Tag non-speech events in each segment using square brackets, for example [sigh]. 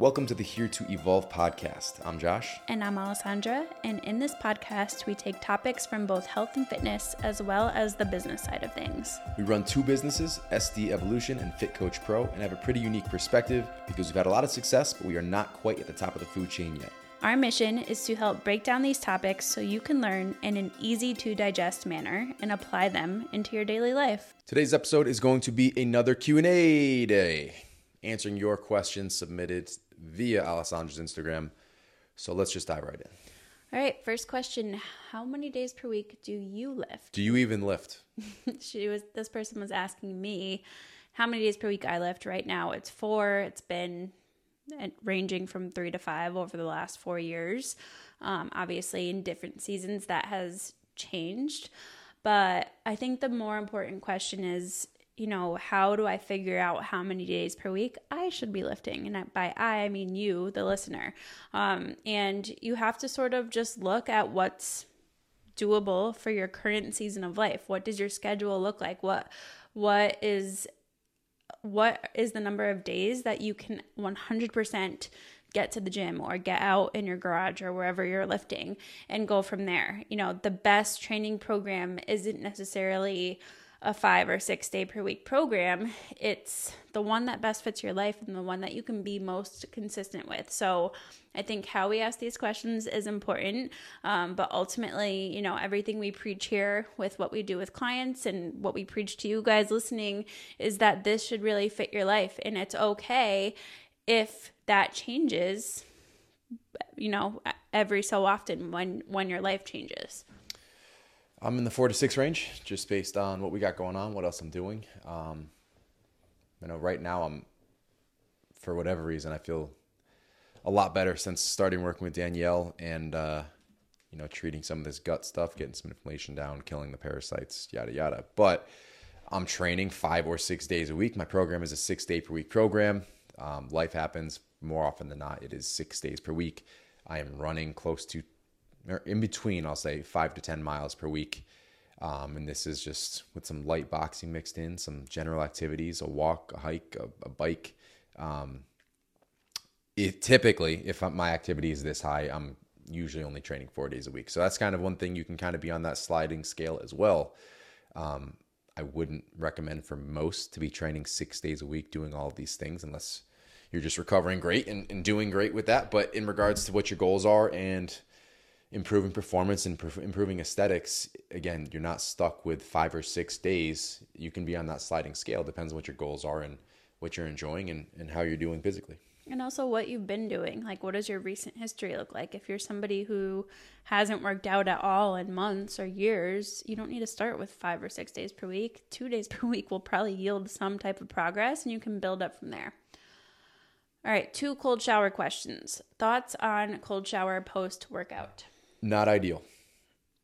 Welcome to the Here to Evolve podcast. I'm Josh. And I'm Alessandra. And in this podcast, we take topics from both health and fitness as well as the business side of things. We run two businesses, SD Evolution and Fit Coach Pro, and have a pretty unique perspective because we've had a lot of success, but we are not quite at the top of the food chain yet. Our mission is to help break down these topics so you can learn in an easy to digest manner and apply them into your daily life. Today's episode is going to be another Q&A day, answering your questions submitted via Alessandra's Instagram. So let's just dive right in. All right, first question, how many days per week do you lift? Do you even lift? [laughs] she was this person was asking me how many days per week I lift. Right now it's 4. It's been ranging from 3 to 5 over the last 4 years. Um, obviously in different seasons that has changed. But I think the more important question is you know, how do I figure out how many days per week I should be lifting? And by I, I mean you, the listener. Um, and you have to sort of just look at what's doable for your current season of life. What does your schedule look like? What what is what is the number of days that you can 100% get to the gym or get out in your garage or wherever you're lifting and go from there. You know, the best training program isn't necessarily a five or six day per week program, it's the one that best fits your life and the one that you can be most consistent with. So I think how we ask these questions is important. Um, but ultimately, you know, everything we preach here with what we do with clients and what we preach to you guys listening is that this should really fit your life. And it's okay if that changes, you know, every so often when when your life changes. I'm in the four to six range, just based on what we got going on, what else I'm doing. Um, you know, right now I'm, for whatever reason, I feel a lot better since starting working with Danielle and, uh, you know, treating some of this gut stuff, getting some inflammation down, killing the parasites, yada yada. But I'm training five or six days a week. My program is a six day per week program. Um, life happens more often than not. It is six days per week. I am running close to or in between, I'll say five to 10 miles per week. Um, and this is just with some light boxing mixed in, some general activities, a walk, a hike, a, a bike. Um, it, typically, if my activity is this high, I'm usually only training four days a week. So that's kind of one thing you can kind of be on that sliding scale as well. Um, I wouldn't recommend for most to be training six days a week doing all of these things unless you're just recovering great and, and doing great with that. But in regards to what your goals are and improving performance and improving aesthetics again you're not stuck with five or six days. You can be on that sliding scale depends on what your goals are and what you're enjoying and, and how you're doing physically. And also what you've been doing like what does your recent history look like? If you're somebody who hasn't worked out at all in months or years you don't need to start with five or six days per week. Two days per week will probably yield some type of progress and you can build up from there. All right two cold shower questions. Thoughts on cold shower post workout not ideal.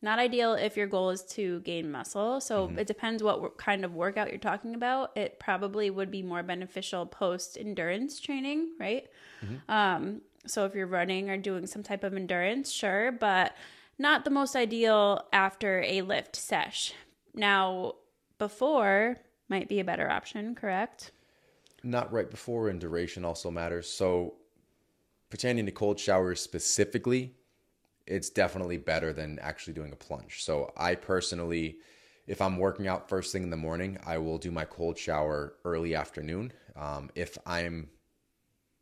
Not ideal if your goal is to gain muscle. So mm-hmm. it depends what kind of workout you're talking about. It probably would be more beneficial post endurance training, right? Mm-hmm. Um, so if you're running or doing some type of endurance, sure, but not the most ideal after a lift sesh. Now, before might be a better option, correct? Not right before, and duration also matters. So, pertaining to cold showers specifically, it's definitely better than actually doing a plunge. So I personally, if I'm working out first thing in the morning, I will do my cold shower early afternoon. Um, if I'm,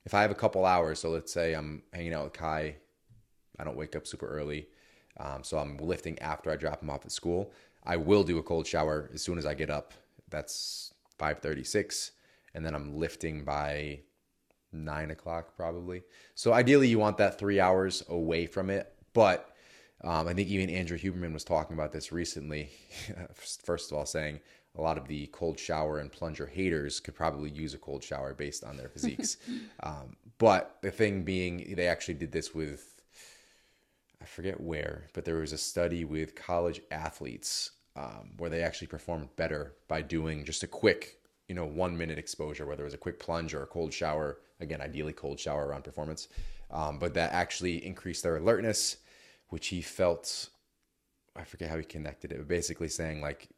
if I have a couple hours, so let's say I'm hanging out with Kai, I don't wake up super early, um, so I'm lifting after I drop him off at school. I will do a cold shower as soon as I get up. That's 5:36, and then I'm lifting by nine o'clock probably. So ideally, you want that three hours away from it but um, I think even Andrew Huberman was talking about this recently. [laughs] First of all, saying a lot of the cold shower and plunger haters could probably use a cold shower based on their physiques. [laughs] um, but the thing being, they actually did this with, I forget where, but there was a study with college athletes um, where they actually performed better by doing just a quick, you know, one minute exposure, whether it was a quick plunge or a cold shower. Again, ideally cold shower around performance, um, but that actually increased their alertness which he felt I forget how he connected it, but basically saying like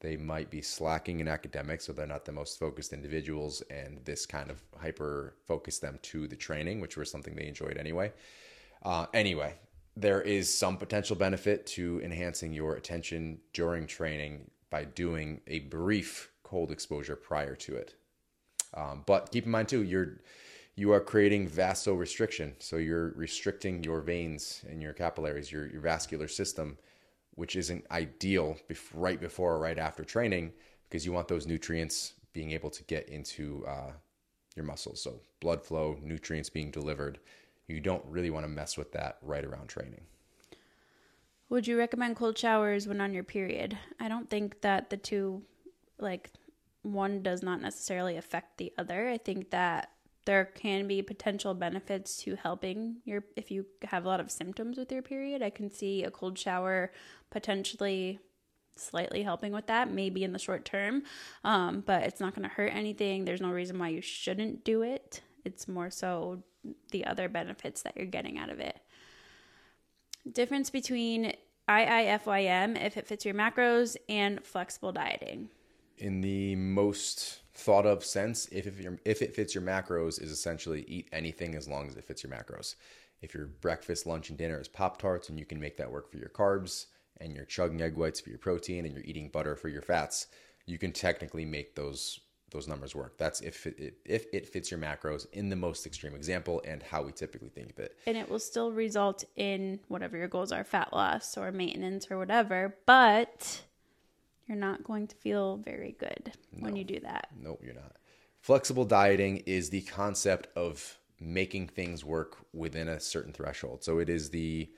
they might be slacking in academics, so they're not the most focused individuals, and this kind of hyper focused them to the training, which was something they enjoyed anyway. Uh, anyway, there is some potential benefit to enhancing your attention during training by doing a brief cold exposure prior to it. Um, but keep in mind too, you're you are creating vasorestriction, so you're restricting your veins and your capillaries, your, your vascular system, which isn't ideal bef- right before or right after training because you want those nutrients being able to get into uh, your muscles. So blood flow, nutrients being delivered you don't really want to mess with that right around training. Would you recommend cold showers when on your period? I don't think that the two, like, one does not necessarily affect the other. I think that there can be potential benefits to helping your if you have a lot of symptoms with your period. I can see a cold shower potentially slightly helping with that, maybe in the short term, um, but it's not going to hurt anything. There's no reason why you shouldn't do it. It's more so the other benefits that you're getting out of it. Difference between IIFYM, if it fits your macros, and flexible dieting. In the most thought of sense, if, if, if it fits your macros, is essentially eat anything as long as it fits your macros. If your breakfast, lunch, and dinner is Pop Tarts and you can make that work for your carbs, and you're chugging egg whites for your protein, and you're eating butter for your fats, you can technically make those those numbers work. That's if it, if it fits your macros in the most extreme example and how we typically think of it. And it will still result in whatever your goals are, fat loss or maintenance or whatever, but you're not going to feel very good no. when you do that. No, you're not. Flexible dieting is the concept of making things work within a certain threshold. So it is the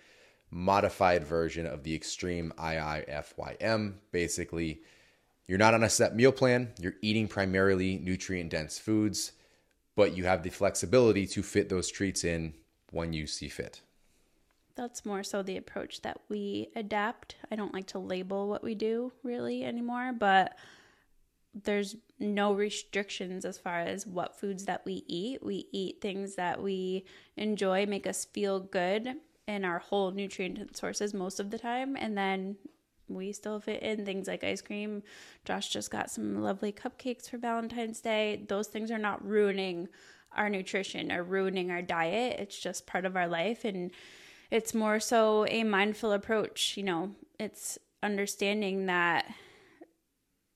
modified version of the extreme IIFYM, basically you're not on a set meal plan, you're eating primarily nutrient dense foods, but you have the flexibility to fit those treats in when you see fit. That's more so the approach that we adapt. I don't like to label what we do really anymore, but there's no restrictions as far as what foods that we eat. We eat things that we enjoy, make us feel good in our whole nutrient sources most of the time, and then we still fit in things like ice cream. Josh just got some lovely cupcakes for Valentine's Day. Those things are not ruining our nutrition or ruining our diet. It's just part of our life. And it's more so a mindful approach. You know, it's understanding that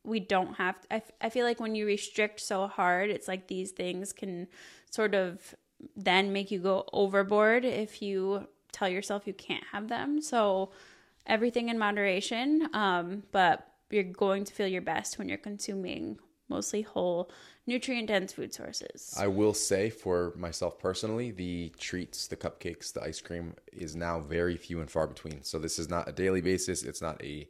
we don't have to, I, f- I feel like when you restrict so hard it's like these things can sort of then make you go overboard if you tell yourself you can't have them so everything in moderation, um, but you're going to feel your best when you're consuming mostly whole, nutrient dense food sources. I will say for myself personally, the treats, the cupcakes, the ice cream is now very few and far between. So this is not a daily basis. It's not a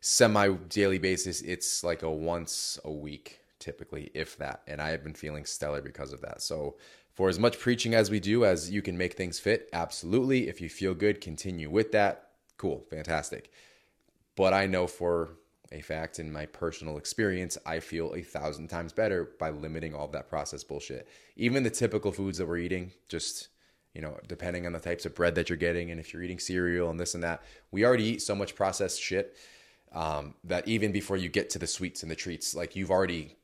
semi daily basis. It's like a once a week typically, if that. And I have been feeling stellar because of that. So for as much preaching as we do, as you can make things fit, absolutely. If you feel good, continue with that cool, fantastic. But I know for a fact in my personal experience, I feel a thousand times better by limiting all that processed bullshit. Even the typical foods that we're eating, just you know, depending on the types of bread that you're getting, and if you're eating cereal and this and that, we already eat so much processed shit um, that even before you get to the sweets and the treats, like you've already,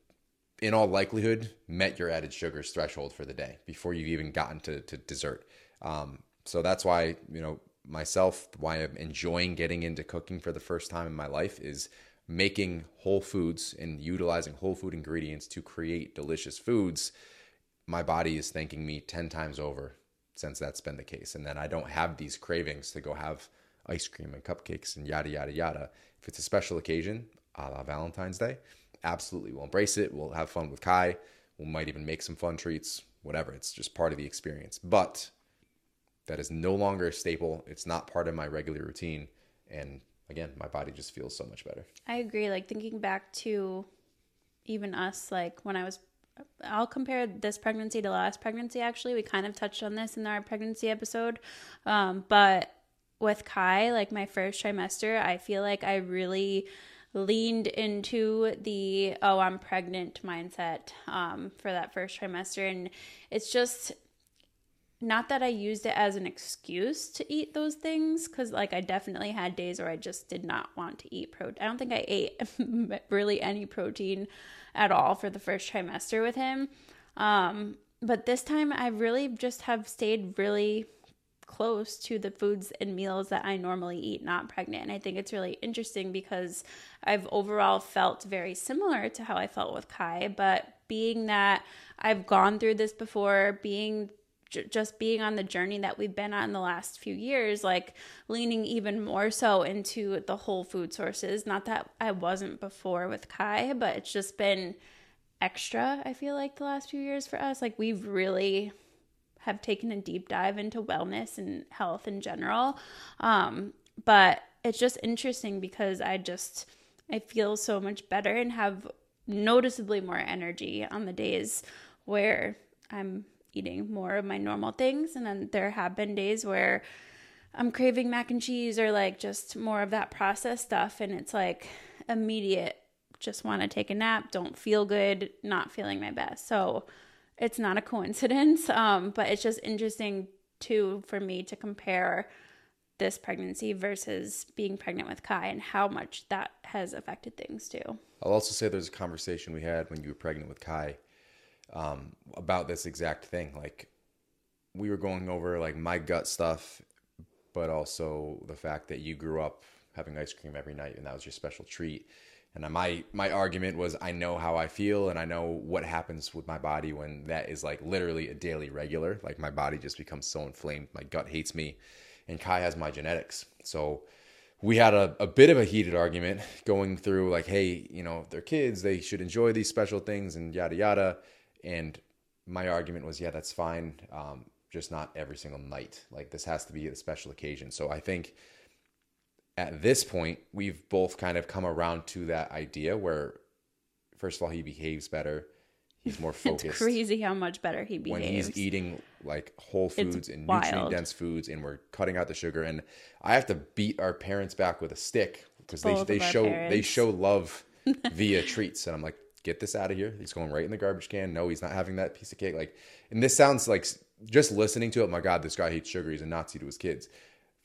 in all likelihood, met your added sugars threshold for the day before you've even gotten to, to dessert. Um, so that's why you know myself, why I'm enjoying getting into cooking for the first time in my life is making whole foods and utilizing whole food ingredients to create delicious foods. My body is thanking me 10 times over since that's been the case. And then I don't have these cravings to go have ice cream and cupcakes and yada, yada, yada. If it's a special occasion, a la Valentine's Day, absolutely. We'll embrace it. We'll have fun with Kai. We might even make some fun treats, whatever. It's just part of the experience. But that is no longer a staple. It's not part of my regular routine. And again, my body just feels so much better. I agree. Like thinking back to even us, like when I was, I'll compare this pregnancy to last pregnancy. Actually, we kind of touched on this in our pregnancy episode. Um, but with Kai, like my first trimester, I feel like I really leaned into the oh i'm pregnant mindset um, for that first trimester and it's just not that I used it as an excuse to eat those things cuz like I definitely had days where I just did not want to eat protein. I don't think I ate [laughs] really any protein at all for the first trimester with him. Um, but this time I really just have stayed really close to the foods and meals that I normally eat not pregnant. And I think it's really interesting because I've overall felt very similar to how I felt with Kai, but being that I've gone through this before, being just being on the journey that we've been on the last few years, like leaning even more so into the whole food sources. Not that I wasn't before with Kai, but it's just been extra, I feel like, the last few years for us. Like we've really have taken a deep dive into wellness and health in general. Um, but it's just interesting because I just I feel so much better and have noticeably more energy on the days where I'm eating more of my normal things and then there have been days where I'm craving mac and cheese or like just more of that processed stuff and it's like immediate just want to take a nap, don't feel good, not feeling my best. So it's not a coincidence, [laughs] um, but it's just interesting too for me to compare this pregnancy versus being pregnant with Kai and how much that has affected things too. I'll also say there's a conversation we had when you were pregnant with Kai um, about this exact thing. Like we were going over like my gut stuff, but also the fact that you grew up having ice cream every night and that was your special treat. And my my argument was I know how I feel and I know what happens with my body when that is like literally a daily regular. Like my body just becomes so inflamed. My gut hates me. And Kai has my genetics. So we had a, a bit of a heated argument going through like, hey, you know, they're kids, they should enjoy these special things and yada yada. And my argument was, yeah, that's fine. Um, just not every single night. Like this has to be a special occasion. So I think at this point, we've both kind of come around to that idea where, first of all, he behaves better. He's more [laughs] focused. it's crazy how much better he behaves. When he's eating like whole foods it's and nutrient dense foods and we're cutting out the sugar. And I have to beat our parents back with a stick because they, they show parents. they show love [laughs] via treats. And I'm like, get this out of here. He's going right in the garbage can. No, he's not having that piece of cake. Like, and this sounds like just listening to it, my God, this guy hates sugar. He's a Nazi to his kids.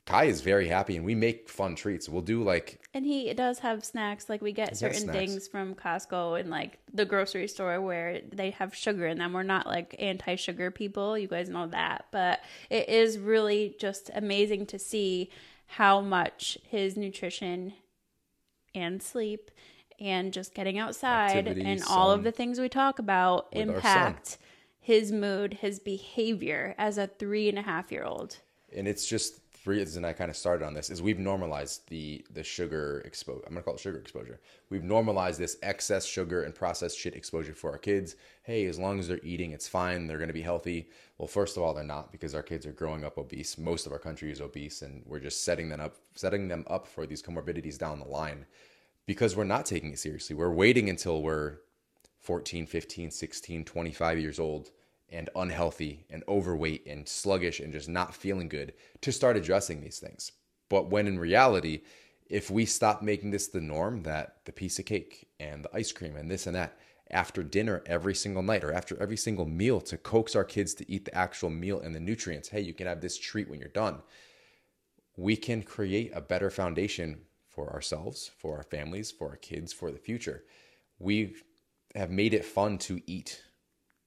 Kai is very happy, and we make fun treats. We'll do like, and he does have snacks. Like we get certain things from Costco and like the grocery store where they have sugar in them. We're not like anti-sugar people. You guys know that, but it is really just amazing to see how much his nutrition and sleep and just getting outside and all of the things we talk about impact his mood, his behavior as a three and a half year old. And it's just three reason I kind of started on this is we've normalized the the sugar exposure. I'm gonna call it sugar exposure. We've normalized this excess sugar and processed shit exposure for our kids. Hey, as long as they're eating, it's fine. They're gonna be healthy. Well, first of all, they're not because our kids are growing up obese. Most of our country is obese, and we're just setting them up, setting them up for these comorbidities down the line because we're not taking it seriously. We're waiting until we're 14, 15, 16, 25 years old and unhealthy and overweight and sluggish and just not feeling good to start addressing these things. But when in reality, if we stop making this the norm that the piece of cake and the ice cream and this and that after dinner every single night or after every single meal to coax our kids to eat the actual meal and the nutrients, hey, you can have this treat when you're done. We can create a better foundation for ourselves, for our families, for our kids, for the future. We have made it fun to eat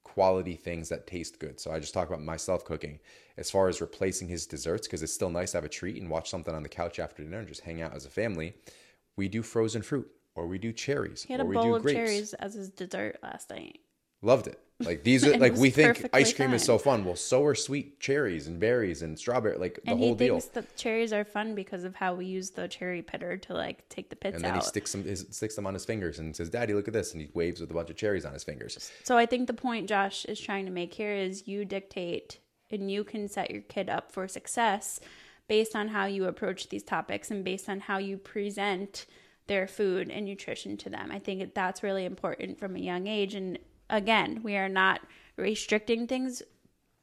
quality things that taste good. So I just talk about myself cooking as far as replacing his desserts because it's still nice to have a treat and watch something on the couch after dinner and just hang out as a family. We do frozen fruit or we do cherries. He had a bowl of grapes. cherries as his dessert last night. Loved it. Like these are [laughs] like we think ice cream fine. is so fun. Well, so are sweet cherries and berries and strawberry. Like the and whole deal. And he thinks that cherries are fun because of how we use the cherry pitter to like take the pits out. And then out. he sticks them his, sticks them on his fingers and says, "Daddy, look at this!" And he waves with a bunch of cherries on his fingers. So I think the point Josh is trying to make here is you dictate and you can set your kid up for success based on how you approach these topics and based on how you present their food and nutrition to them. I think that's really important from a young age and again, we are not restricting things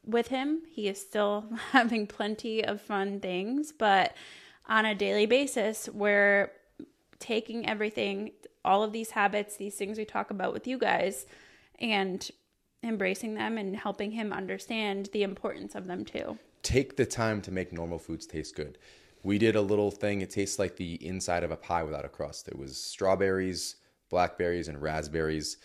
with him. He is still [laughs] having plenty of fun things, but on a daily basis, we're taking everything, all of these habits, these things we talk about with you guys, and embracing them and helping him understand the importance of them too. Take the time to make normal foods taste good. We did a little thing, it tastes like the inside of a pie without a crust. It was strawberries, blackberries, and raspberries.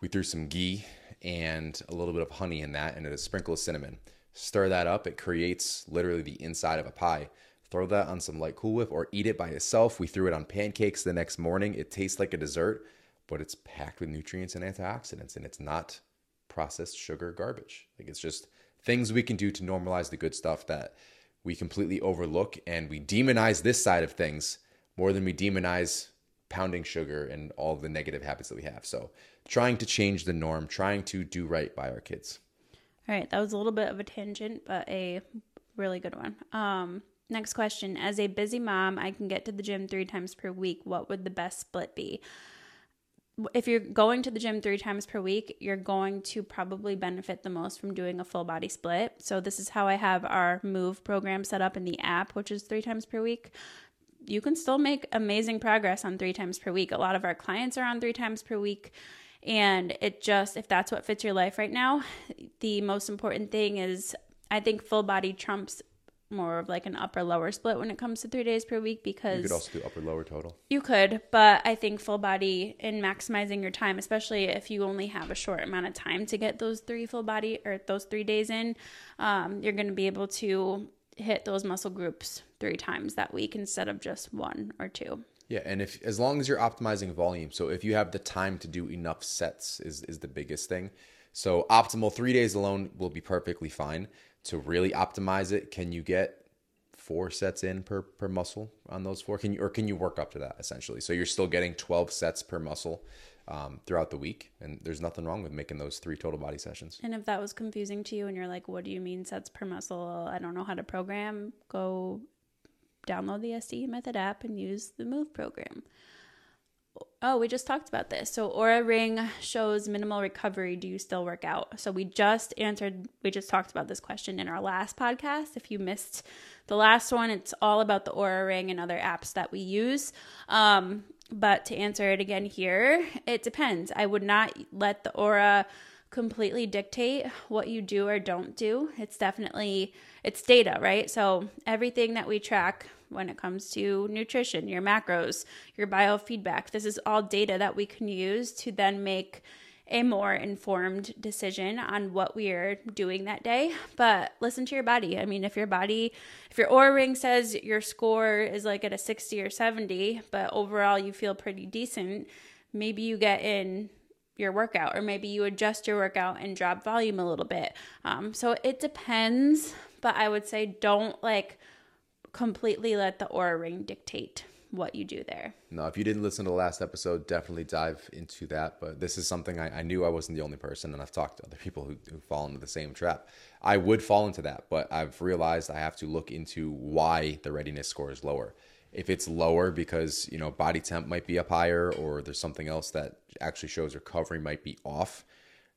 We threw some ghee and a little bit of honey in that and a sprinkle of cinnamon. Stir that up, it creates literally the inside of a pie. Throw that on some light Cool Whip or eat it by itself. We threw it on pancakes the next morning. It tastes like a dessert, but it's packed with nutrients and antioxidants and it's not processed sugar garbage. Like it's just things we can do to normalize the good stuff that we completely overlook and we demonize this side of things more than we demonize pounding sugar and all the negative habits that we have. So, trying to change the norm, trying to do right by our kids. All right, that was a little bit of a tangent, but a really good one. Um, next question: As a busy mom, I can get to the gym three times per week. What would the best split be? if you're going to the gym three times per week, you're going to probably benefit the most from doing a full body split. So, this is how I have our move program set up in the app, which is three times per week. You can still make amazing progress on three times per week. A lot of our clients are on three times per week. And it just, if that's what fits your life right now, the most important thing is I think full body trumps more of like an upper lower split when it comes to three days per week because you could also do upper lower total. You could, but I think full body and maximizing your time, especially if you only have a short amount of time to get those three full body or those three days in, um, you're going to be able to hit those muscle groups three times that week instead of just one or two. Yeah, and if as long as you're optimizing volume, so if you have the time to do enough sets is is the biggest thing. So optimal 3 days alone will be perfectly fine to really optimize it, can you get four sets in per per muscle on those four? Can you or can you work up to that essentially? So you're still getting 12 sets per muscle um, throughout the week, and there's nothing wrong with making those three total body sessions. And if that was confusing to you, and you're like, "What do you mean sets per muscle? I don't know how to program." Go download the SDE Method app and use the Move program. Oh, we just talked about this. So Oura Ring shows minimal recovery. Do you still work out? So we just answered, we just talked about this question in our last podcast. If you missed the last one, it's all about the Oura Ring and other apps that we use. Um, but to answer it again here, it depends. I would not let the Oura completely dictate what you do or don't do. It's definitely it's data, right? So everything that we track when it comes to nutrition, your macros, your biofeedback, this is all data that we can use to then make a more informed decision on what we are doing that day. But listen to your body. I mean, if your body, if your Oura ring says your score is like at a 60 or 70, but overall you feel pretty decent, maybe you get in your workout, or maybe you adjust your workout and drop volume a little bit. Um, so it depends, but I would say don't like completely let the Oura ring dictate what you do there. No, if you didn't listen to the last episode, definitely dive into that. But this is something I, I knew I wasn't the only person, and I've talked to other people who, who fall into the same trap. I would fall into that, but I've realized I have to look into why the readiness score is lower if it's lower because you know body temp might be up higher or there's something else that actually shows recovery might be off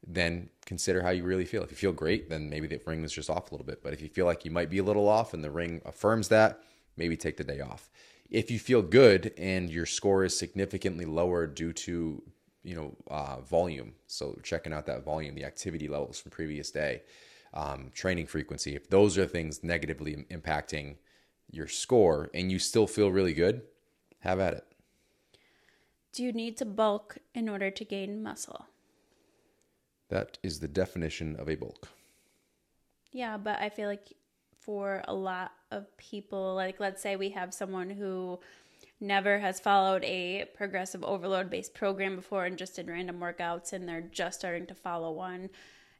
then consider how you really feel if you feel great then maybe the ring is just off a little bit but if you feel like you might be a little off and the ring affirms that maybe take the day off if you feel good and your score is significantly lower due to you know uh, volume so checking out that volume the activity levels from previous day um, training frequency if those are things negatively impacting your score and you still feel really good, have at it. Do you need to bulk in order to gain muscle? That is the definition of a bulk. Yeah, but I feel like for a lot of people, like let's say we have someone who never has followed a progressive overload based program before and just did random workouts and they're just starting to follow one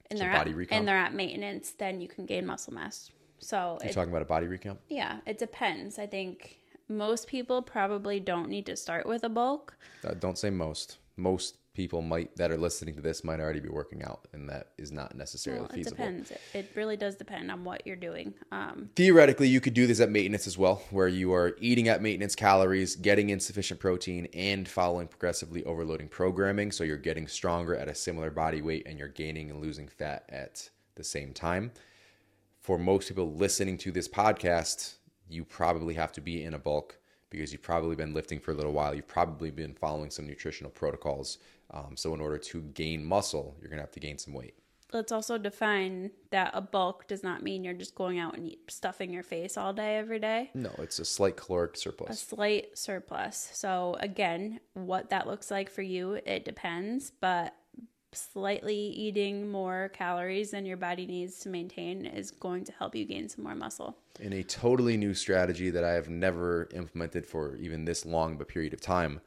and so they're at, and they're at maintenance, then you can gain muscle mass so you're it, talking about a body recomp? Yeah, it depends. I think most people probably don't need to start with a bulk. Uh, don't say most. Most people might that are listening to this might already be working out, and that is not necessarily well, it feasible. It depends. It really does depend on what you're doing. Um, Theoretically, you could do this at maintenance as well, where you are eating at maintenance calories, getting insufficient protein, and following progressively overloading programming. So you're getting stronger at a similar body weight, and you're gaining and losing fat at the same time for most people listening to this podcast, you probably have to be in a bulk because you've probably been lifting for a little while. You've probably been following some nutritional protocols. Um, so, in order to gain muscle, you're going to have to gain some weight. let's also define that a bulk does not mean you're just going out and eat, stuffing your face all day every day. No, it's a slight caloric surplus. A slight surplus. So again, what that looks like for you, it depends, but slightly eating more calories than your body needs to maintain is going to help you gain some more muscle. in a totally new strategy that I have never implemented for even this long of a period of time.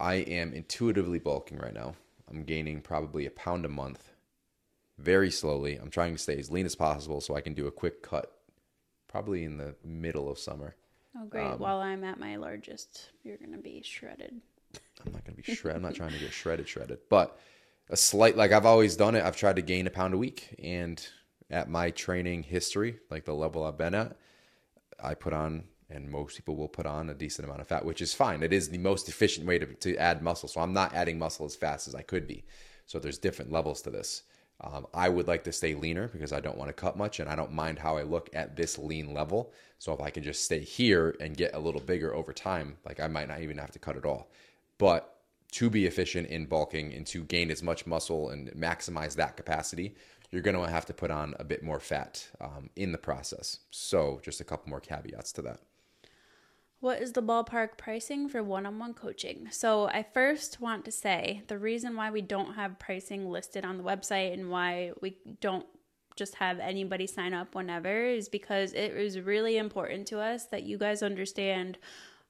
I am intuitively bulking right now. I'm gaining probably a pound a month very slowly. I'm trying to stay as lean as possible so I can do a quick cut probably in the middle of summer. Oh great. Um, While I'm at my largest, you're going to be shredded. I'm not going to be [laughs] shredded. I'm not trying to get shredded, shredded, but a slight, like I've always done it. I've tried to gain a pound a week. And at my training history, like the level I've been at, I put on, and most people will put on a decent amount of fat, which is fine. It is the most efficient way to, to add muscle. So I'm not adding muscle as fast as I could be. So there's different levels to this. Um, I would like to stay leaner because I don't want to cut much and I don't mind how I look at this lean level. So if I can just stay here and get a little bigger over time, like I might not even have to cut at all. But to be efficient in bulking and to gain as much muscle and maximize that capacity, you're going to have to put on a bit more fat um, in the process. So just a couple more caveats to that. What is the ballpark pricing for one on one coaching? So, I first want to say the reason why we don't have pricing listed on the website and why we don't just have anybody sign up whenever is because it is really important to us that you guys understand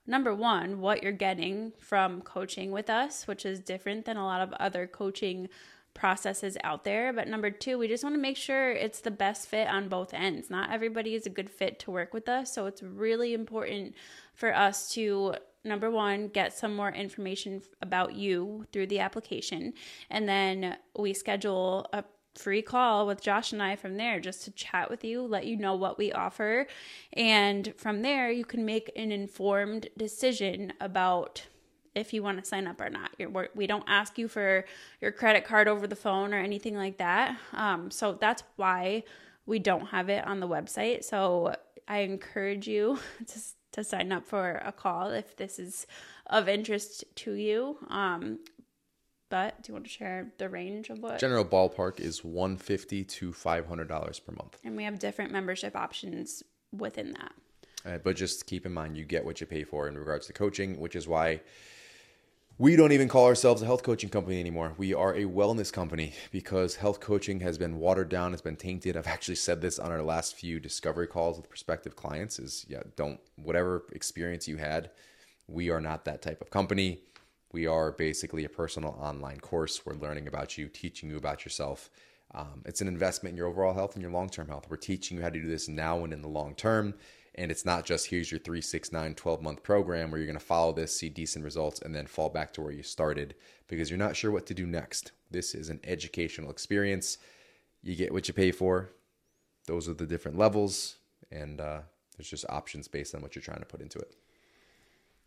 number one, what you're getting from coaching with us, which is different than a lot of other coaching processes out there. But number two, we just want to make sure it's the best fit on both ends. Not everybody is a good fit to work with us. So it's really important for us to number one get some more information about you through the application and then we schedule a free call with Josh and I from there just to chat with you, let you know what we offer. And from there, you can make an informed decision about if you want to sign up or not. You're, we're, don't ask you for your credit card over the phone or anything like that. Um, so that's why we don't have it on the website. So I encourage you [laughs] to, to sign up for a call if this is of interest to you. Um, but do you want to share the range of what? General ballpark is 150 to $500 per month. And we have different membership options within that. Uh, but just keep in mind, you get what you pay for in regards to coaching, which is why we don't even call ourselves a health coaching company anymore. We are a wellness company because health coaching has been watered down, it's been tainted. I've actually said this on our last few discovery calls with prospective clients is yeah, don't whatever experience you had, we are not that type of company. We are basically a personal online course. We're learning about you, teaching you about yourself. Um, it's an investment in your overall health and your long term health. We're teaching you how to do this now and in the long term. And it's not just here's your three, six, nine, 12 month program where you're going to follow this, see decent results, and then fall back to where you started because you're not sure what to do next. This is an educational experience. You get what you pay for. Those are the different levels. And uh, there's just options based on what you're trying to put into it.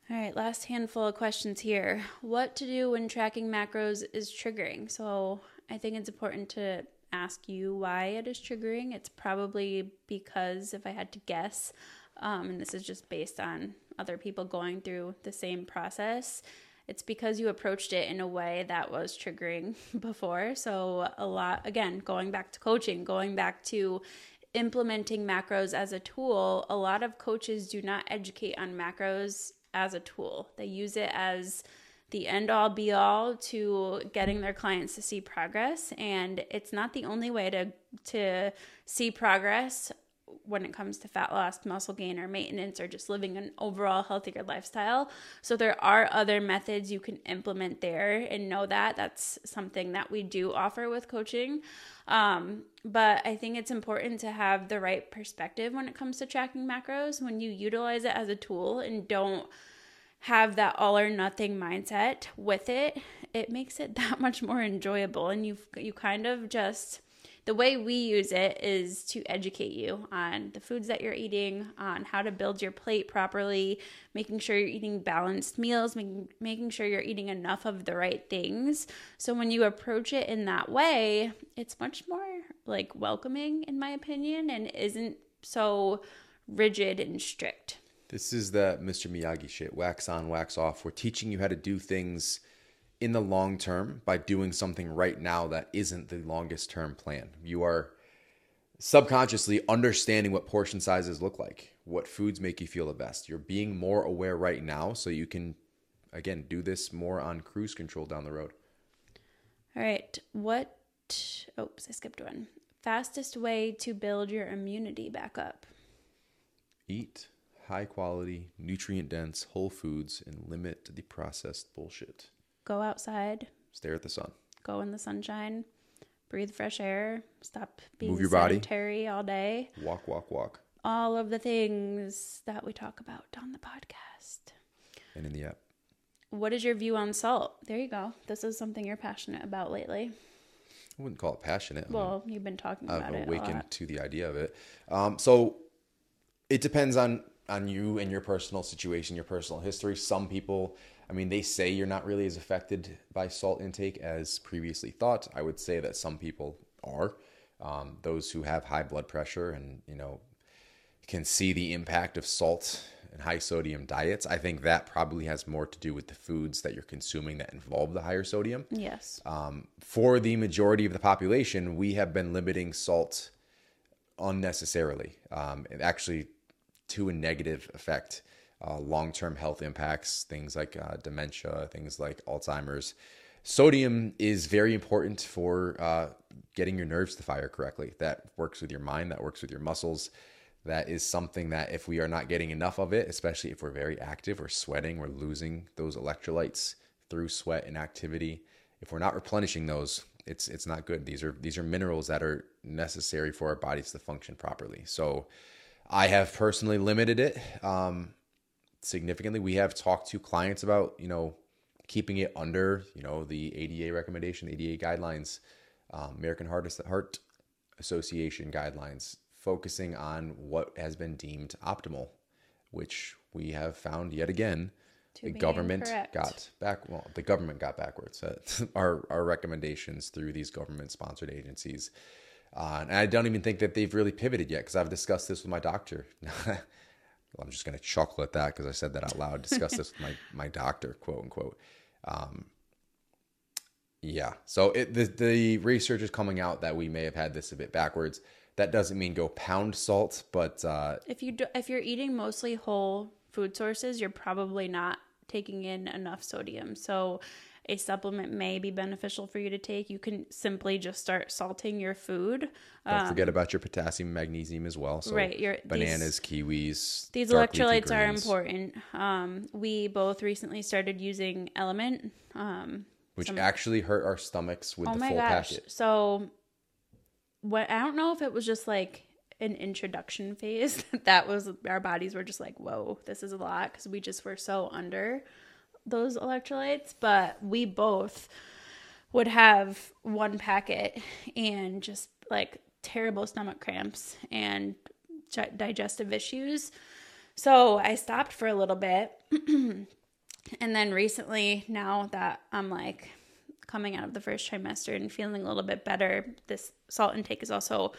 All right, last handful of questions here. What to do when tracking macros is triggering? So I think it's important to ask you why it is triggering. It's probably because, if I had to guess, um, and this is just based on other people going through the same process, it's because you approached it in a way that was triggering [laughs] before. So, a lot, again, going back to coaching, going back to implementing macros as a tool, a lot of coaches do not educate on macros as a tool. They use it as the end all be all to getting their clients to see progress and it's not the only way to to see progress when it comes to fat loss, muscle gain or maintenance or just living an overall healthier lifestyle. So there are other methods you can implement there and know that that's something that we do offer with coaching. Um, but I think it's important to have the right perspective when it comes to tracking macros when you utilize it as a tool and don't have that all or nothing mindset with it, it makes it [laughs] that much more enjoyable. And you you kind of just the way we use it is to educate you on the foods that you're eating, on how to build your plate properly, making sure you're eating balanced meals, making making sure you're eating enough of the right things. So when you approach it in that way, it's much more like welcoming in my opinion and isn't so rigid and strict. This is that Mr. Miyagi shit wax on, wax off. We're teaching you how to do things in the long term by doing something right now that isn't the longest term plan. You are subconsciously understanding what portion sizes look like, what foods make you feel the best. You're being more aware right now so you can, again, do this more on cruise control down the road. All right. What? Oops, I skipped one. Fastest way to build your immunity back up. Eat high quality, nutrient dense whole foods and limit the processed bullshit. Go outside, Stare at the sun. go in the sunshine, breathe fresh air, stop being Move your body. sedentary all day. Walk, walk, walk. All of the things that we talk about on the podcast. And in the app. What is your view on salt? There you go. This is something you're passionate about lately. I wouldn't call it passionate. I mean, Well, you've been talking about it. I've it a awakened to the idea of it. Um, so it depends on on you and your personal situation, your personal history. Some people, I mean, they say you're not really as affected by salt intake as previously thought. I would say that some people are. Um, those who have high blood pressure and you know can see the impact of salt and high sodium diets. I think that probably has more to do with the foods that you're consuming that involve the higher sodium Yes. um, for the majority of the population, we have been limiting salt unnecessarily, um, and actually to a negative effect. Uh, Long term health impacts, things like uh, dementia, things like Alzheimer's. Sodium is very important for uh, getting your nerves to fire correctly. That works with your mind, that works with your muscles. That is something that if we are not getting enough of it, especially if we're very active, we're sweating, we're losing those electrolytes through sweat and activity. If we're not replenishing those, it's it's not good. These are these are minerals that are necessary for our bodies to function properly. So I have personally limited it um, significantly. We have talked to clients about you know keeping it under you know the ADA recommendation, ADA guidelines, um, American Heart Heart Association guidelines, focusing on what has been deemed optimal, which we have found yet again. To the government incorrect. got back. Well, the government got backwards. Uh, [laughs] our our recommendations through these government sponsored agencies, uh, and I don't even think that they've really pivoted yet because I've discussed this with my doctor. [laughs] well, I'm just going to chuckle at that because I said that out loud. Discuss this with my [laughs] my doctor, quote unquote. Um, yeah. So it, the the research is coming out that we may have had this a bit backwards. That doesn't mean go pound salt, but uh, If you do, if you're eating mostly whole food sources, you're probably not taking in enough sodium. So a supplement may be beneficial for you to take. You can simply just start salting your food. don't forget about your potassium, magnesium as well. So Um, right, your- these- bananas, kiwis. These electrolytes are important. Um, we both recently started using LMNT. Um, which actually hurt our stomachs with oh the my full gosh! packet. So, what I don't know if it was just like an introduction phase [laughs] that was our bodies were just like, whoa, this is a lot because we just were so under those electrolytes. But we both would have one packet and just like terrible stomach cramps and digestive issues. So I stopped for a little bit. [clears throat] and then recently, now that I'm like coming out of the first trimester and feeling a little bit better, this salt intake is also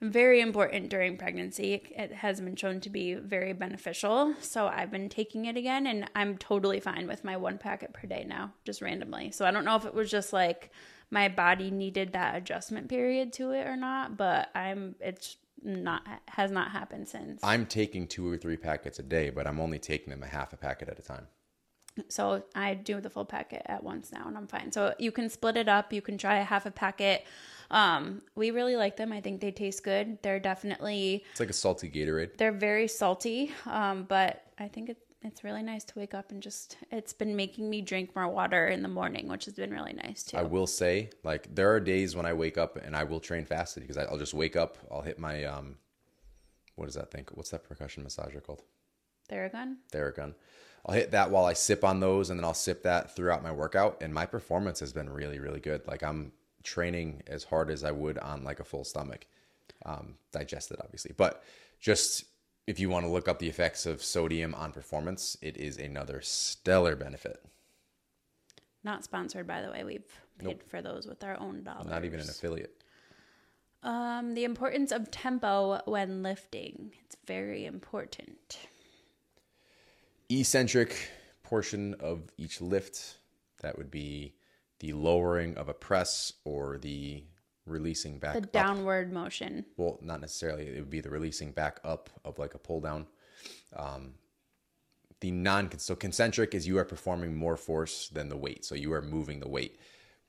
very important during pregnancy. It has been shown to be very beneficial. So I've been taking it again and I'm totally fine with my one packet per day now, just randomly. So I don't know if it was just like my body needed that adjustment period to it or not, but I'm it's not has not happened since. I'm taking two or three packets a day, but I'm only taking them a half a packet at a time. So I do the full packet at once now and I'm fine. So you can split it up. You can try a half a packet. Um, we really like them. I think they taste good. They're definitely It's like a salty Gatorade. they're very salty. Um, but I think it, it's really nice to wake up and just it's been making me drink more water in the morning, which has been really nice too. I will say, like, there are days when I wake up and I will train fasted because I'll just wake up, I'll hit my um, what is that thing? What's that percussion massager called? Theragun. Theragun. I'll hit that while I sip on those, and then I'll sip that throughout my workout. And my performance has been really, really good. Like I'm training as hard as I would on like a full stomach, um, digested obviously. But just if you want to look up the effects of sodium on performance, it is another stellar benefit. Not sponsored by the way. We've paid for those with our own dollars. Not even an affiliate. Um, the importance of tempo when lifting. It's very important. eccentric portion of each lift that would be the lowering of a press or the releasing back The up. downward motion. Well, not necessarily. It would be the releasing back up of like a pull down. Um, the non so concentric is you are performing more force than the weight, so you are moving the weight.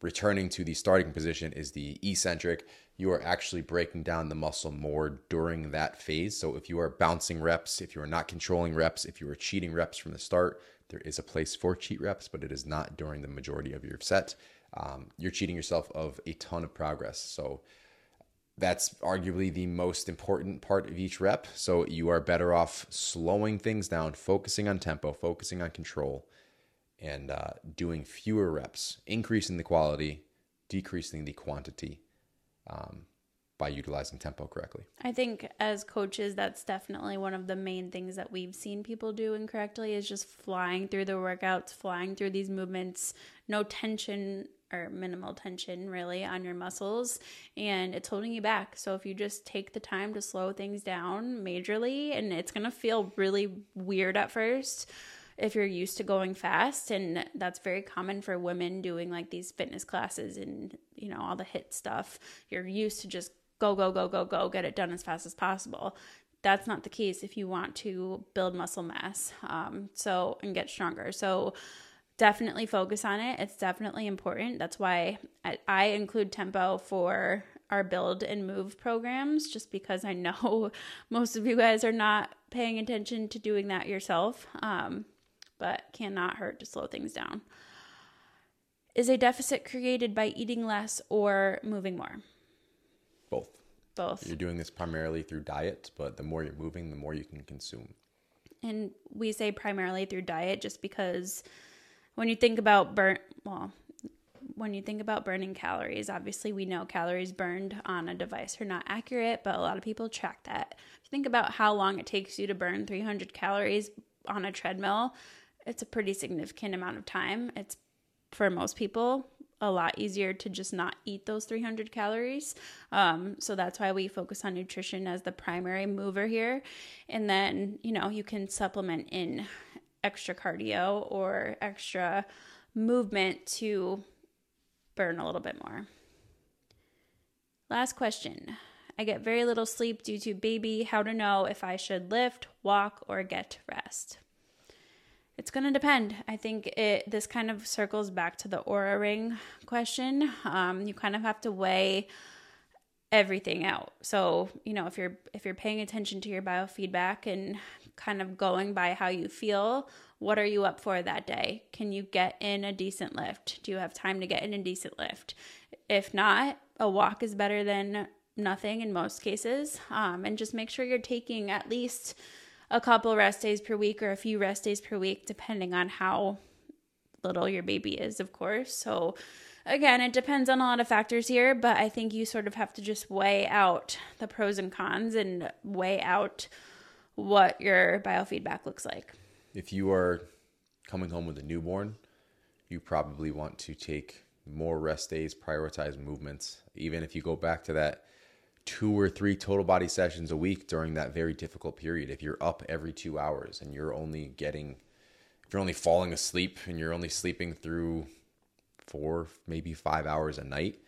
Returning to the starting position is the eccentric. You are actually breaking down the muscle more during that phase. So if you are bouncing reps, if you are not controlling reps, if you are cheating reps from the start, there is a place for cheat reps, but it is not during the majority of your set. Um, you're cheating yourself of a ton of progress. So that's arguably the most important part of each rep. So you are better off slowing things down, focusing on tempo, focusing on control, and uh, doing fewer reps, increasing the quality, decreasing the quantity um, by utilizing tempo correctly. I think as coaches, that's definitely one of the main things that we've seen people do incorrectly is just flying through the workouts, flying through these movements, no tension or minimal tension really on your muscles, and it's holding you back. So if you just take the time to slow things down majorly, and it's gonna feel really weird at first if you're used to going fast and that's very common for women doing like these fitness classes and you know all the HIIT stuff. You're used to just go go go go go get it done as fast as possible. That's not the case if you want to build muscle mass um, so and get stronger. So definitely focus on it. It's definitely important. That's why I, I include tempo for our build and move programs just because i [laughs] know most of you guys are not paying attention to doing that yourself. Um, but cannot hurt to slow things down. Is a deficit created by eating less or moving more? Both. Both. You're doing this primarily through diet, but the more you're moving, the more you can consume. And we say primarily through diet just because when you think about burn, well, when you think about burning calories, obviously we know calories burned on a device are not accurate, but a lot of people track that. If you think about how long it takes you to burn 300 calories on a treadmill, it's a pretty significant amount of time. It's for most people a lot easier to just not eat those 300 calories. Um, so that's why we focus on nutrition as the primary mover here. And then, you know, you can supplement in extra cardio or extra movement to burn a little bit more. Last question. I get very little sleep due to baby. How to know if I should lift, walk, or get rest? It's going to depend. I think it this kind of circles back to the Oura ring question. Um, you kind of have to weigh everything out. So, you know, if you're if you're paying attention to your biofeedback and kind of going by how you feel, what are you up for that day? Can you get in a decent lift? Do you have time to get in a decent lift? If not, a walk is better than nothing in most cases. Um, and just make sure you're taking at least a couple rest days per week or a few rest days per week, depending on how little your baby is, of course. So, again, it depends on a lot of factors here, but I think you sort of have to just weigh out the pros and cons and weigh out what your biofeedback looks like. If you are coming home with a newborn, you probably want to take more rest days, prioritize movements. Even if you go back to that two or three total body sessions a week during that very difficult period. If you're up every two hours and you're only getting, if you're only falling asleep and you're only sleeping through four, maybe five hours a night,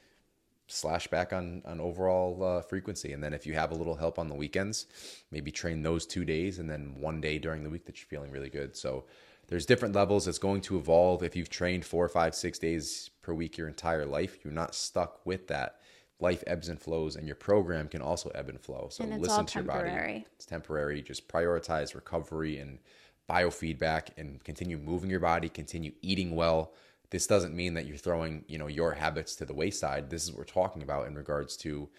slash back on on overall uh, frequency. And then if you have a little help on the weekends, maybe train those two days and then one day during the week that you're feeling really good. So there's different levels. It's going to evolve. If you've trained four, five, six days per week your entire life, you're not stuck with that life ebbs and flows and your program can also ebb and flow. So And listen to your body. It's temporary. Just prioritize recovery and biofeedback and continue moving your body, continue eating well. This doesn't mean that you're throwing, you know, your habits to the wayside. This is what we're talking about in regards to,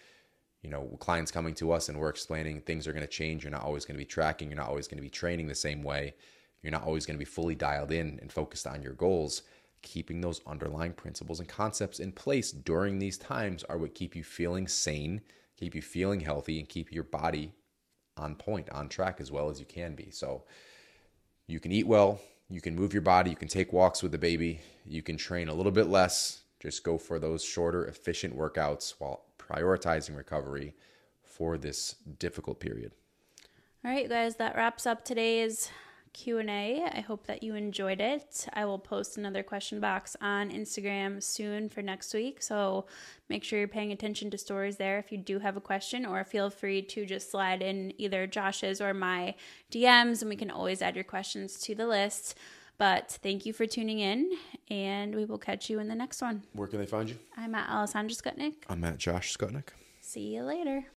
you know, clients coming to us and we're explaining things are going to change. You're not always going to be tracking. You're not always going to be training the same way. You're not always going to be fully dialed in and focused on your goals keeping those underlying principles and concepts in place during these times are what keep you feeling sane, keep you feeling healthy, and keep your body on point, on track as well as you can be. So you can eat well, you can move your body, you can take walks with the baby, you can train a little bit less, just go for those shorter, efficient workouts while prioritizing recovery for this difficult period. All right, guys, that wraps up today's Q&A. I hope that you enjoyed it. I will post another question box on Instagram soon for next week, so make sure you're paying attention to stories there if you do have a question or feel free to just slide in either Josh's or my DMs and we can always add your questions to the list. But thank you for tuning in, and we will catch you in the next one. Where can they find you? I'm at Alessandra Skutnik. I'm at Josh Skutnik. See you later.